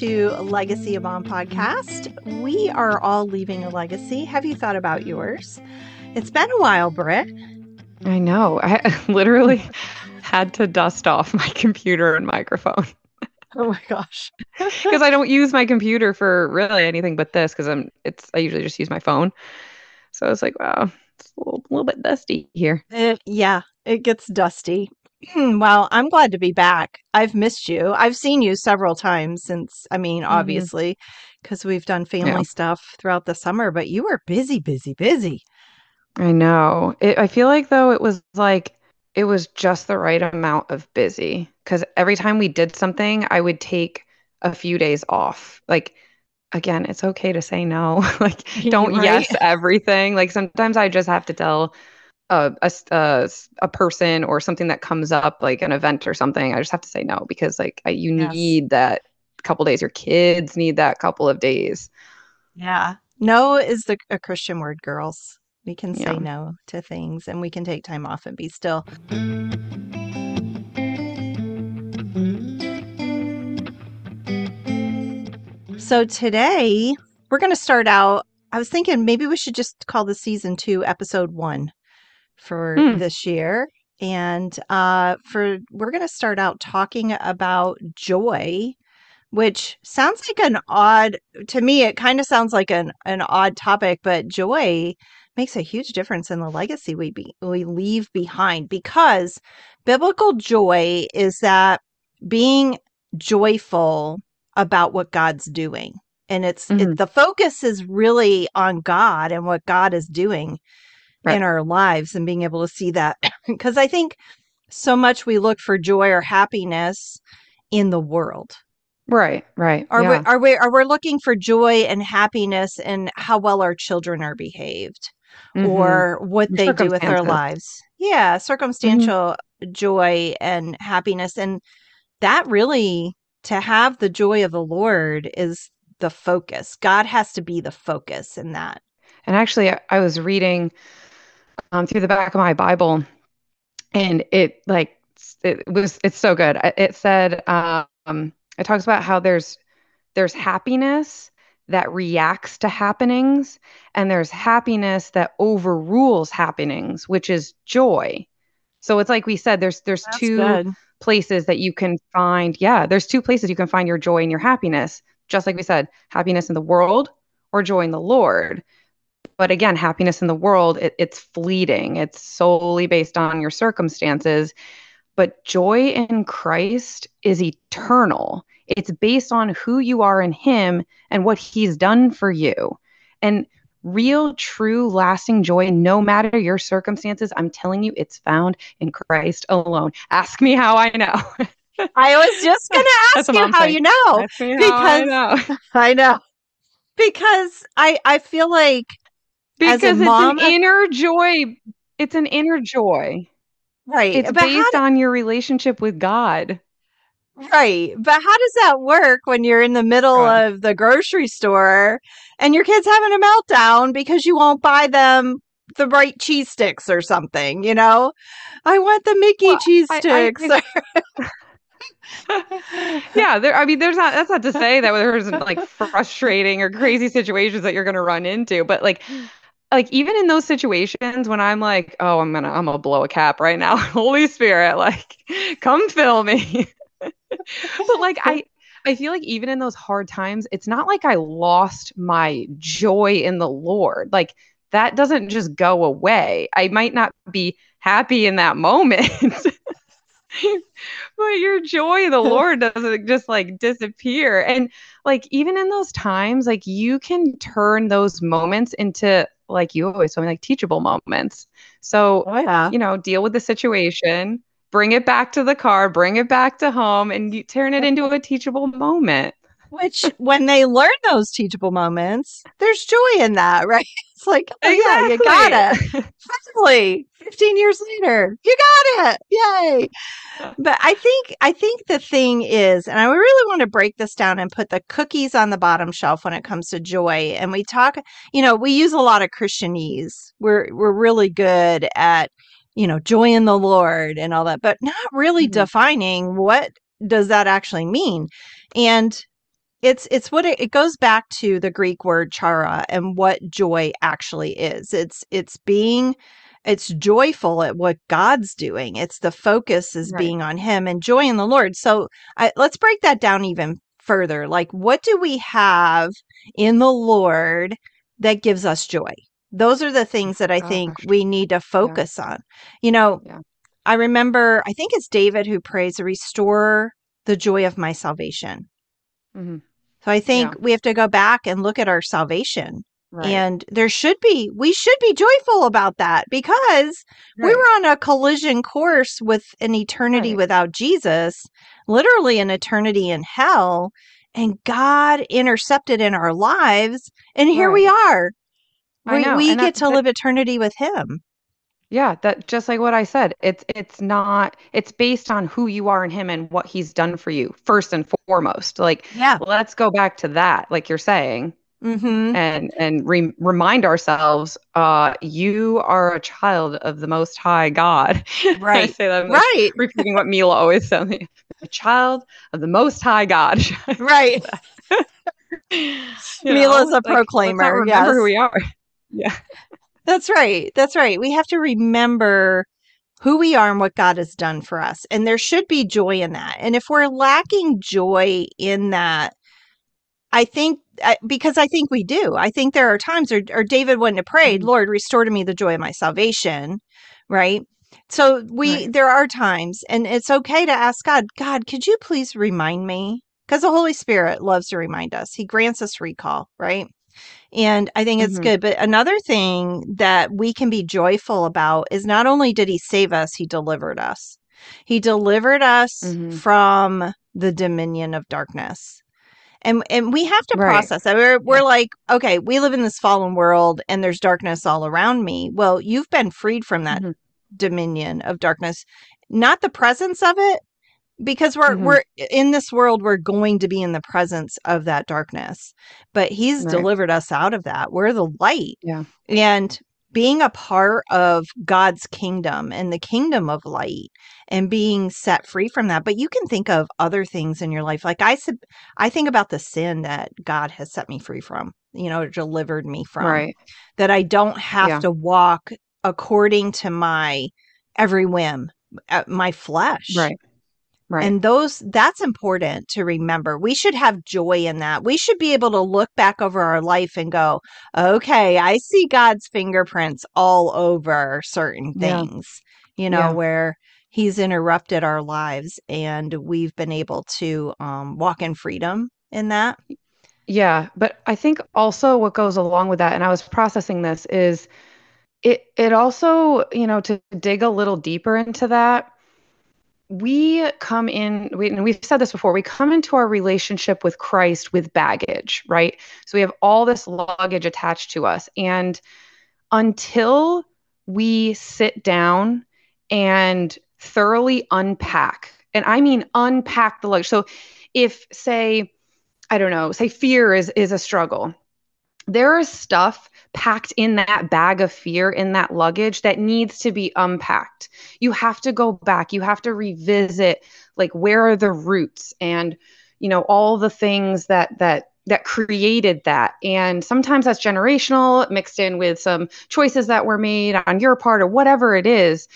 to Legacy of Mom podcast. We are all leaving a legacy. Have you thought about yours? It's been a while, Britt. I know. I literally had to dust off my computer and microphone. Oh my gosh. Because I don't use my computer for really anything but this because I'm it's I usually just use my phone. So I was like, wow, it's a little, little bit dusty here. It, yeah, it gets dusty. Well, I'm glad to be back. I've missed you. I've seen you several times since, I mean, Mm-hmm. obviously, because we've done family Yeah. stuff throughout the summer, but you were busy, busy, busy. I know. It, I feel like though it was like it was just the right amount of busy because every time we did something, I would take a few days off. Like again, it's okay to say no. like don't Right. yes everything. Like sometimes I just have to tell a, a s- a s- a person or something that comes up like an event or something. I just have to say no because like I, you Yes. need that couple days. Your kids need that couple of days. Yeah. No is the a Christian word, girls. We can say Yeah. no to things and we can take time off and be still. So today we're going to start out. I was thinking maybe we should just call the season two, episode one for Hmm. this year. And uh, for we're going to start out talking about joy, which sounds like an odd to me. It kind of sounds like an an odd topic, but joy makes a huge difference in the legacy we be, we leave behind because biblical joy is that being joyful about what God's doing. And it's it, Mhm. the focus is really on God and what God is doing in our lives and being able to see that because I think so much we look for joy or happiness in the world. Right, right. Are yeah. we are we are we looking for joy and happiness in how well our children are behaved Mhm. or what they do with their lives? Yeah, circumstantial joy and happiness and that really to have the joy of the Lord is the focus. God has to be the focus in that. And actually, I was reading um, through the back of my Bible, and it like it was it's so good. It said um, it talks about how there's there's happiness that reacts to happenings, and there's happiness that overrules happenings, which is joy. So it's like we said, there's there's That's two good. places that you can find yeah there's two places you can find your joy and your happiness just like we said happiness in the world or joy in the lord but again happiness in the world it, it's fleeting. It's solely based on your circumstances. But joy in christ is eternal. It's based on who you are in him and what he's done for you. And real true lasting joy no matter your circumstances i'm telling you it's found in christ alone. Ask me how i know. I was just going to ask you how thing. you know. how i because- know. I know. Because I I feel like As a because it's an inner joy it's an inner joy right, it's but based on your relationship with god Right. But how does that work when you're in the middle God. of the grocery store and your kid's having a meltdown because you won't buy them the right cheese sticks or something, you know? I want the Mickey Well, cheese I- I- sticks. yeah there i mean there's not that's not to say that there isn't like frustrating or crazy situations that you're going to run into but like like even in those situations when i'm like oh i'm gonna i'm gonna blow a cap right now holy spirit like come fill me. But like i i feel like even in those hard times it's not like i lost my joy in the lord. Like that doesn't just go away. I might not be happy in that moment but your joy the lord doesn't just like disappear. And like even in those times like you can turn those moments into like you always told me like teachable moments so oh yeah. you know, deal with the situation, bring it back to the car, bring it back to home, and you turn it into a teachable moment. Which when they learn those teachable moments, there's joy in that, right? It's like, oh yeah, you got it. Finally, 15 years later, you got it. Yay. But I think I think the thing is, and I really want to break this down and put the cookies on the bottom shelf when it comes to joy. And we talk, you know, we use a lot of Christianese. We're we're really good at, you know, joy in the Lord and all that, but not really Mhm. defining what does that actually mean. And it's it's what it, it goes back to the greek word chara and what joy actually is. It's it's being it's joyful at what god's doing. It's the focus is Right. being on him and joy in the lord. So I, let's break that down even further. Like what do we have in the lord that gives us joy? Those are the things that i think we need to focus on. You know Yeah. i remember i think it's david who prays restore the joy of my salvation. Mhm. So I think we have to go back and look at our salvation. Right. And there should be, we should be joyful about that because we were on a collision course with an eternity Right. without Jesus, literally an eternity in hell. And God intercepted in our lives. And here we are. We, we and get that- to that- live eternity with Him. Yeah, that just like what I said, it's it's not it's based on who you are in him and what he's done for you first and foremost. Like Yeah. let's go back to that, like you're saying, Mm-hmm. and and re- remind ourselves, uh, you are a child of the Most High God. I Right. say that, I'm like Right. repeating what Mila always said me, a child of the Most High God. Right. Mila's a Like, proclaimer, Remember who we are. Yeah. That's right. That's right. We have to remember who we are and what God has done for us. And there should be joy in that. And if we're lacking joy in that, I think because I think we do. I think there are times, or, or David wouldn't have prayed, Mhm. Lord, restore to me the joy of my salvation. Right. So we, Right. there are times, and it's okay to ask God, God, could you please remind me? Because the Holy Spirit loves to remind us. He grants us recall, right? And I think it's Mhm. good. But another thing that we can be joyful about is not only did he save us, he delivered us. He delivered us Mhm. from the dominion of darkness. And and we have to Right. process that. We're, we're like, okay, we live in this fallen world and there's darkness all around me. Well, you've been freed from that Mhm. dominion of darkness, not the presence of it, because we're Mhm. we're in this world we're going to be in the presence of that darkness but he's Right. delivered us out of that we're the light Yeah. and being a part of God's kingdom and the kingdom of light and being set free from that but you can think of other things in your life like I said I think about the sin that God has set me free from you know delivered me from Right. that I don't have Yeah. to walk according to my every whim uh, my flesh Right. Right. and those that's important to remember. We should have joy in that. We should be able to look back over our life and go, okay, I see God's fingerprints all over certain Yeah. things, you know, Yeah. where he's interrupted our lives and we've been able to um, walk in freedom in that. Yeah, but I think also what goes along with that, and I was processing this, is it it also, you know, to dig a little deeper into that, we come in, we, and we've said this before, we come into our relationship with Christ with baggage, right? So we have all this luggage attached to us. And until we sit down and thoroughly unpack, and I mean unpack the luggage. So if, say, I don't know, say fear is is a struggle. There is stuff packed in that bag of fear in that luggage that needs to be unpacked. You have to go back. You have to revisit like where are the roots and you know all the things that that that created that. And sometimes that's generational mixed in with some choices that were made on your part or whatever it is.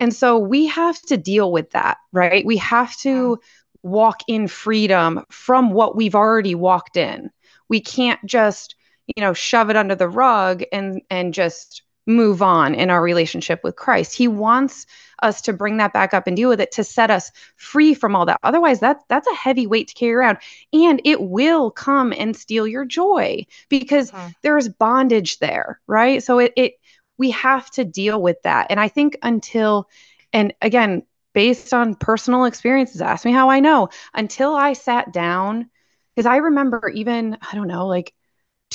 And so we have to deal with that, right? We have to walk in freedom from what we've already walked in. We can't just, you know, shove it under the rug and and just move on in our relationship with Christ. He wants us to bring that back up and deal with it to set us free from all that. Otherwise, that that's a heavy weight to carry around and it will come and steal your joy because Mhm. there's bondage there, right? So it it we have to deal with that. And I think until and again, based on personal experiences, ask me how I know. Until I sat down because I remember even I don't know, like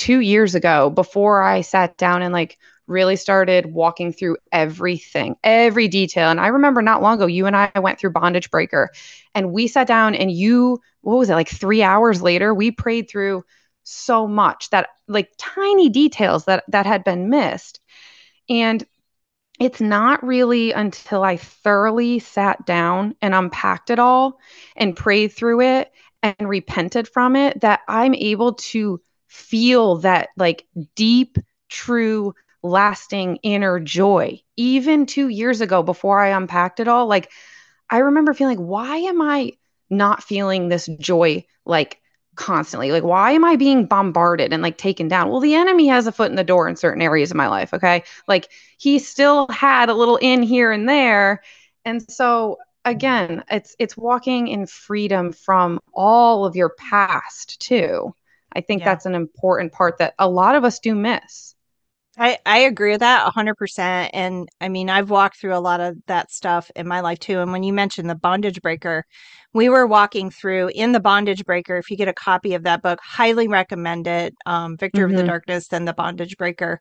2 years ago before I sat down and like really started walking through everything, every detail. And I remember not long ago, you and I went through Bondage Breaker and we sat down and you, what was it, like three hours later, we prayed through so much that like tiny details that that had been missed. And it's not really until I thoroughly sat down and unpacked it all and prayed through it and repented from it that I'm able to feel that like deep, true, lasting inner joy. Even two years ago, before I unpacked it all, like I remember feeling, why am I not feeling this joy like constantly? Like, why am I being bombarded and like taken down? Well, the enemy has a foot in the door in certain areas of my life. Okay. Like, he still had a little in here and there. And so, again, it's it's walking in freedom from all of your past too. I think yeah. that's an important part that a lot of us do miss. I, I agree with that 100%. And I mean, I've walked through a lot of that stuff in my life too. And when you mentioned the bondage breaker, we were walking through in the bondage breaker. If you get a copy of that book, highly recommend it. Um, Victory mm-hmm. of the mm-hmm. Darkness and the bondage breaker.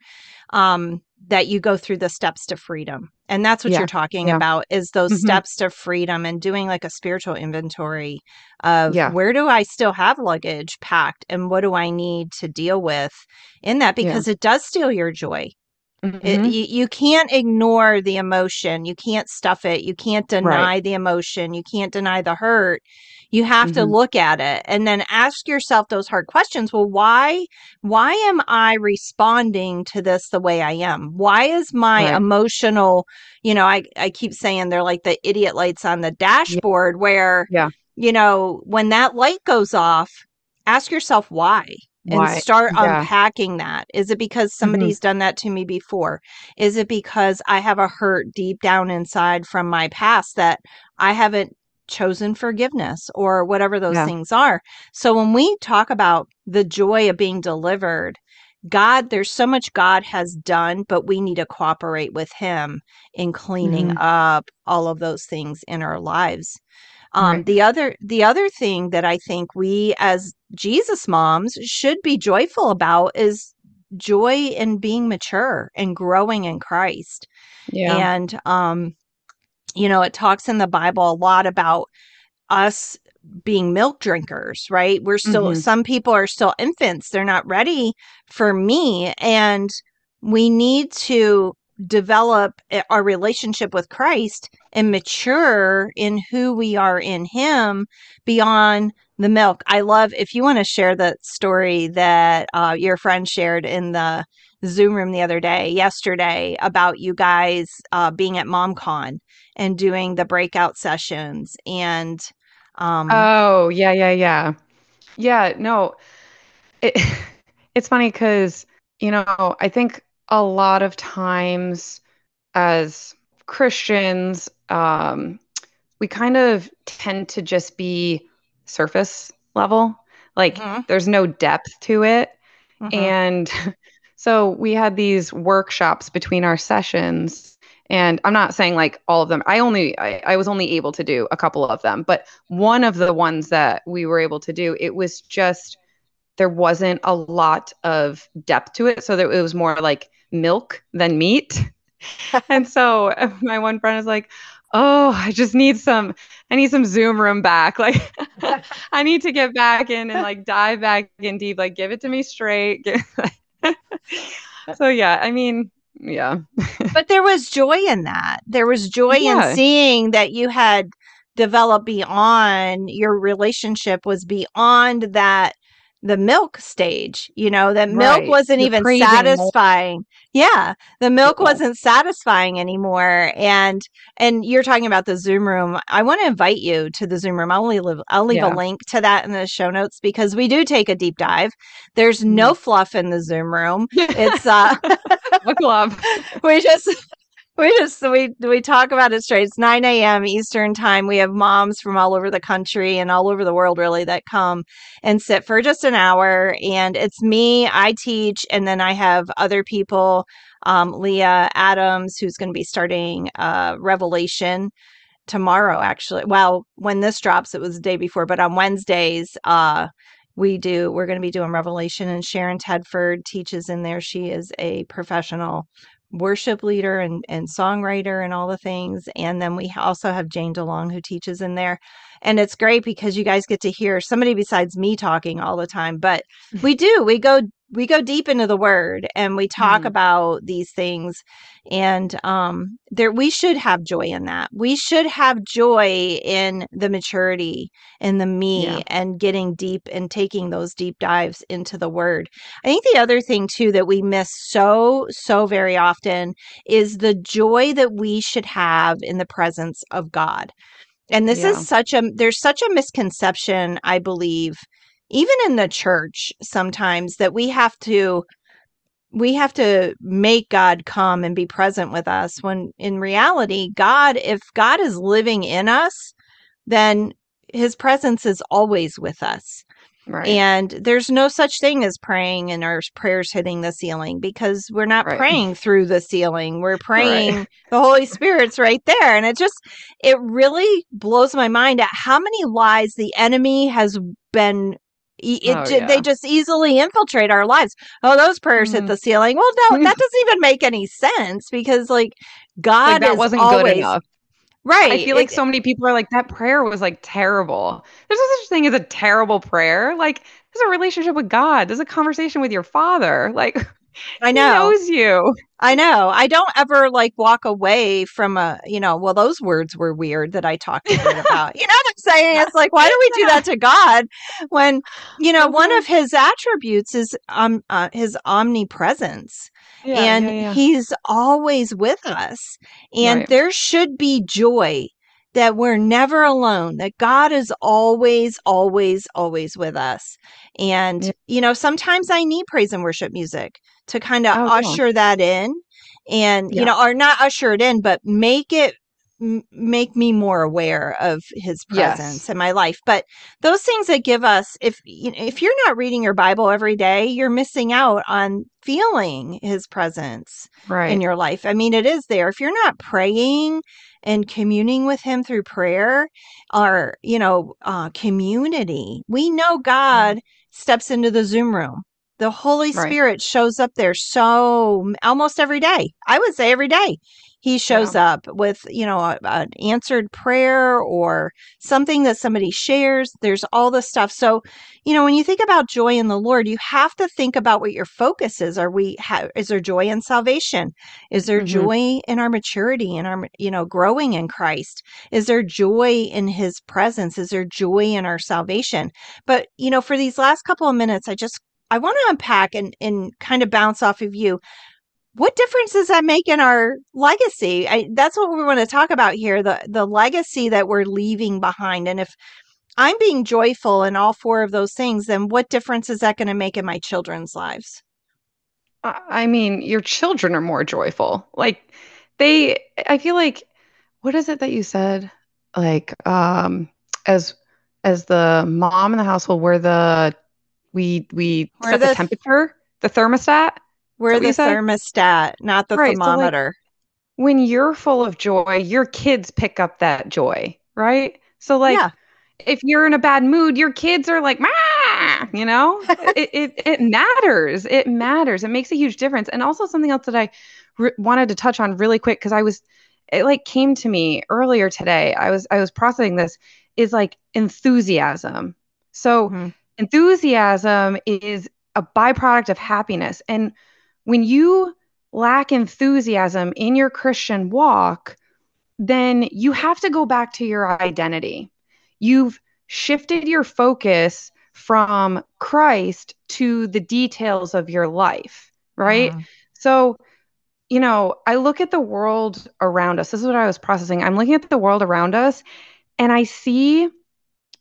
Um, that you go through the steps to freedom. And that's what yeah. you're talking yeah. about is those mm-hmm. steps to freedom and doing like a spiritual inventory of yeah. where do I still have luggage packed and what do I need to deal with in that because it does steal your joy. Mm-hmm. It, you, you can't ignore the emotion. You can't stuff it. You can't deny right. the emotion. You can't deny the hurt. You have mm-hmm. to look at it and then ask yourself those hard questions. Well, why, why am I responding to this the way I am? Why is my right. emotional, you know, I, I keep saying they're like the idiot lights on the dashboard yeah. where, yeah. you know, when that light goes off, ask yourself why and Why? start yeah. unpacking that. Is it because mm-hmm. somebody's mm-hmm. done that to me before? Is it because I have a hurt deep down inside from my past that I haven't chosen forgiveness or whatever those yeah. things are? So when we talk about the joy of being delivered, God, there's so much God has done, but we need to cooperate with Him in cleaning mm-hmm. up all of those things in our lives. Um, right. The other the other thing that I think we as Jesus moms should be joyful about is joy in being mature and growing in Christ. Yeah. And um, you know, it talks in the Bible a lot about us being milk drinkers, right? We're still mm-hmm. some people are still infants. They're not ready for me and we need to develop our relationship with Christ and mature in who we are in Him beyond the milk. I love if you want to share that story that uh, your friend shared in the Zoom room the other day, yesterday, about you guys uh, being at MomCon and doing the breakout sessions. And um, oh, yeah, yeah, yeah. Yeah, no, it, it's funny because, you know, I think a lot of times as Christians, um, we kind of tend to just be surface level. Like mm-hmm. there's no depth to it. Mm-hmm. And so we had these workshops between our sessions. And I'm not saying like all of them. I only I, I was only able to do a couple of them, but one of the ones that we were able to do, it was just there wasn't a lot of depth to it. So that it was more like milk than meat. and so my one friend is like, "Oh, I just need some I need some Zoom room back. Like I need to get back in and like dive back in deep. Like give it to me straight." Uh, so yeah, I mean, yeah. but there was joy in that. There was joy yeah. in seeing that you had developed beyond your relationship was beyond that the milk stage, you know, that milk right. wasn't You're even satisfying. Milk. Yeah. The milk yeah. wasn't satisfying anymore. And and you're talking about the Zoom room. I want to invite you to the Zoom room. I'll leave I'll leave yeah. a link to that in the show notes because we do take a deep dive. There's no mm-hmm. fluff in the Zoom room. It's uh we just we just we we talk about it straight. It's 9 a.m. Eastern time. We have moms from all over the country and all over the world really that come and sit for just an hour. And it's me, I teach, and then I have other people, um, Leah Adams, who's going to be starting uh, Revelation tomorrow, actually. Well, when this drops, it was the day before, but on Wednesdays, uh, we do we're going to be doing revelation and sharon tedford teaches in there she is a professional worship leader and, and songwriter and all the things. And then we also have Jane DeLong who teaches in there. And it's great because you guys get to hear somebody besides me talking all the time. But we do, we go we go deep into the word and we talk mm. about these things and um there we should have joy in that we should have joy in the maturity in the me yeah. and getting deep and taking those deep dives into the word i think the other thing too that we miss so so very often is the joy that we should have in the presence of god and this yeah. is such a there's such a misconception i believe even in the church sometimes that we have to we have to make God come and be present with us when in reality God if God is living in us then his presence is always with us. Right. And there's no such thing as praying and our prayers hitting the ceiling because we're not right. praying through the ceiling. We're praying right. the Holy Spirit's right there. And it just, it really blows my mind at how many lies the enemy has been it, oh, yeah. They just easily infiltrate our lives. Oh, those prayers mm. hit mm-hmm. the ceiling. Well, no, that doesn't even make any sense because, like, God like that wasn't always, good enough. Right. I feel like it, so many people are like, that prayer was like terrible. There's no such thing as a terrible prayer. Like, there's a relationship with God. There's a conversation with your father. Like, I know. He knows you. I know. I don't ever like walk away from a, you know, well, those words were weird that I talked about. you know what I'm saying? It's like, why do we do that to God when, you know, one of his attributes is um uh, his omnipresence. Yeah, and yeah, yeah. he's always with us. And right. there should be joy that we're never alone, that God is always, always, always with us. And, you know, sometimes I need praise and worship music to kind of oh, usher yeah. that in and, yeah. you know, or not usher it in, but make it make me more aware of his presence yes. in my life but those things that give us if if you're not reading your bible every day you're missing out on feeling his presence right. in your life i mean it is there if you're not praying and communing with him through prayer our you know uh, community we know god steps into the zoom room the holy right. spirit shows up there so almost every day. I would say every day he shows yeah. up with you know an answered prayer or something that somebody shares. There's all this stuff. So you know when you think about joy in the lord you have to think about what your focus is. Are we ha- is there joy in salvation? Is there mm-hmm. joy in our maturity and our you know growing in christ? Is there joy in his presence? Is there joy in our salvation? But you know for these last couple of minutes i just I want to unpack and, and kind of bounce off of you what difference does that make in our legacy? I, that's what we want to talk about here the the legacy that we're leaving behind. And if I'm being joyful in all four of those things, then what difference is that going to make in my children's lives? I mean, your children are more joyful. Like they, I feel like, what is it that you said? Like, um, as as the mom in the household, where the we we set the, the temperature, the thermostat. We're the thermostat, not the right, thermometer. So like, when you're full of joy, your kids pick up that joy, right? So like yeah. if you're in a bad mood, your kids are like, you know? it, it it matters. It matters. It makes a huge difference. And also something else that I re- wanted to touch on really quick because I was it like came to me earlier today. I was I was processing this is like enthusiasm. So mm-hmm. Enthusiasm is a byproduct of happiness and when you lack enthusiasm in your Christian walk, then you have to go back to your identity. You've shifted your focus from Christ to the details of your life, right? Uh-huh. So, you know, I look at the world around us. This is what I was processing. I'm looking at the world around us and I see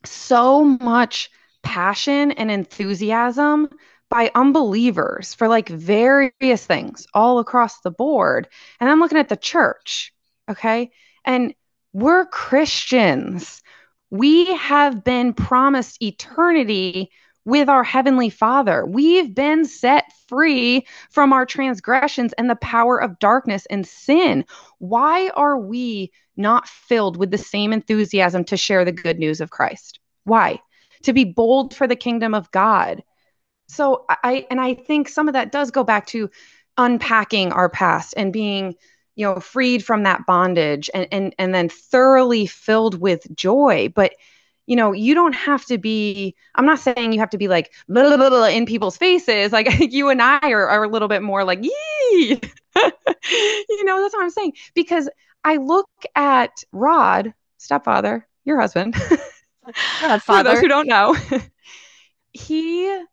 so much passion and enthusiasm by unbelievers for like various things all across the board. And I'm looking at the church, okay? And we're Christians. We have been promised eternity with our Heavenly Father. We've been set free from our transgressions and the power of darkness and sin. Why are we not filled with the same enthusiasm to share the good news of Christ? Why? To be bold for the kingdom of God, so I and I think some of that does go back to unpacking our past and being you know freed from that bondage and and and then thoroughly filled with joy but you know, you don't have to be, I'm not saying you have to be like blah, blah, blah, in people's faces. Like I think you and I are, are a little bit more like, yee. you know, that's what I'm saying. Because I look at Rod, stepfather, your husband, Godfather. for those who don't know, he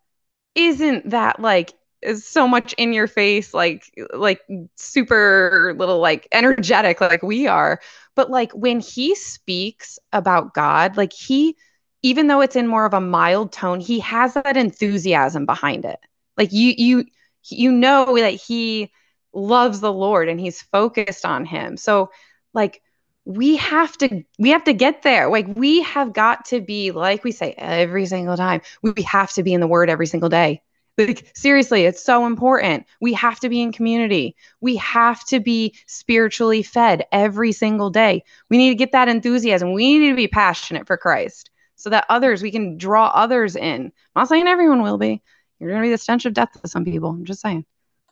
isn't that like is so much in your face like like super little like energetic like we are. But like when he speaks about god like he even though it's in more of a mild tone he has that enthusiasm behind it. Like you you you know that he loves the lord and he's focused on him. So like we have to we have to get there. Like we have got to be like we say every single time we have to be in the word every single day. Like seriously it's so important. We have to be in community. We have to be spiritually fed every single day. We need to get that enthusiasm. We need to be passionate for christ so that others we can draw others in. I'm not saying everyone will be. You're going to be the stench of death to some people. I'm just saying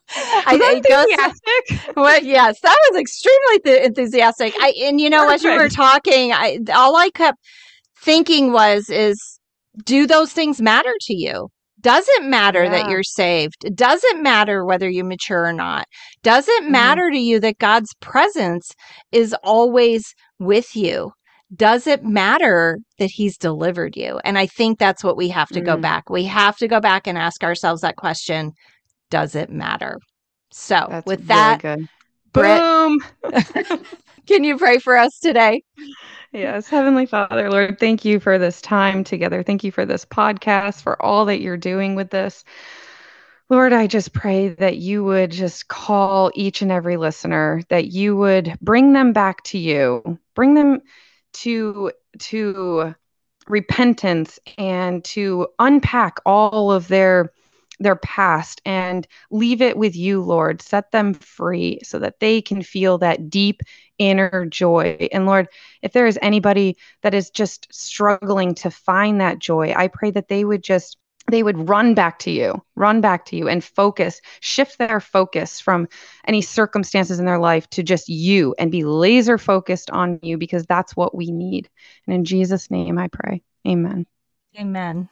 I, enthusiastic. well, yes, that was extremely th- enthusiastic. I and you know, Perfect. as you were talking, I all I kept thinking was, is do those things matter to you? Does it matter yeah. that you're saved? Does it matter whether you mature or not? Does it mm-hmm. matter to you that God's presence is always with you? Does it matter that he's delivered you? And I think that's what we have to mm. go back. We have to go back and ask ourselves that question does it matter? So, That's with that, boom. can you pray for us today? Yes, Heavenly Father, Lord, thank you for this time together. Thank you for this podcast, for all that you're doing with this. Lord, I just pray that you would just call each and every listener, that you would bring them back to you, bring them to to repentance and to unpack all of their their past and leave it with you, Lord. Set them free so that they can feel that deep inner joy. And Lord, if there is anybody that is just struggling to find that joy, I pray that they would just they would run back to you, run back to you and focus, shift their focus from any circumstances in their life to just you and be laser focused on you because that's what we need. And in Jesus' name I pray. Amen. Amen.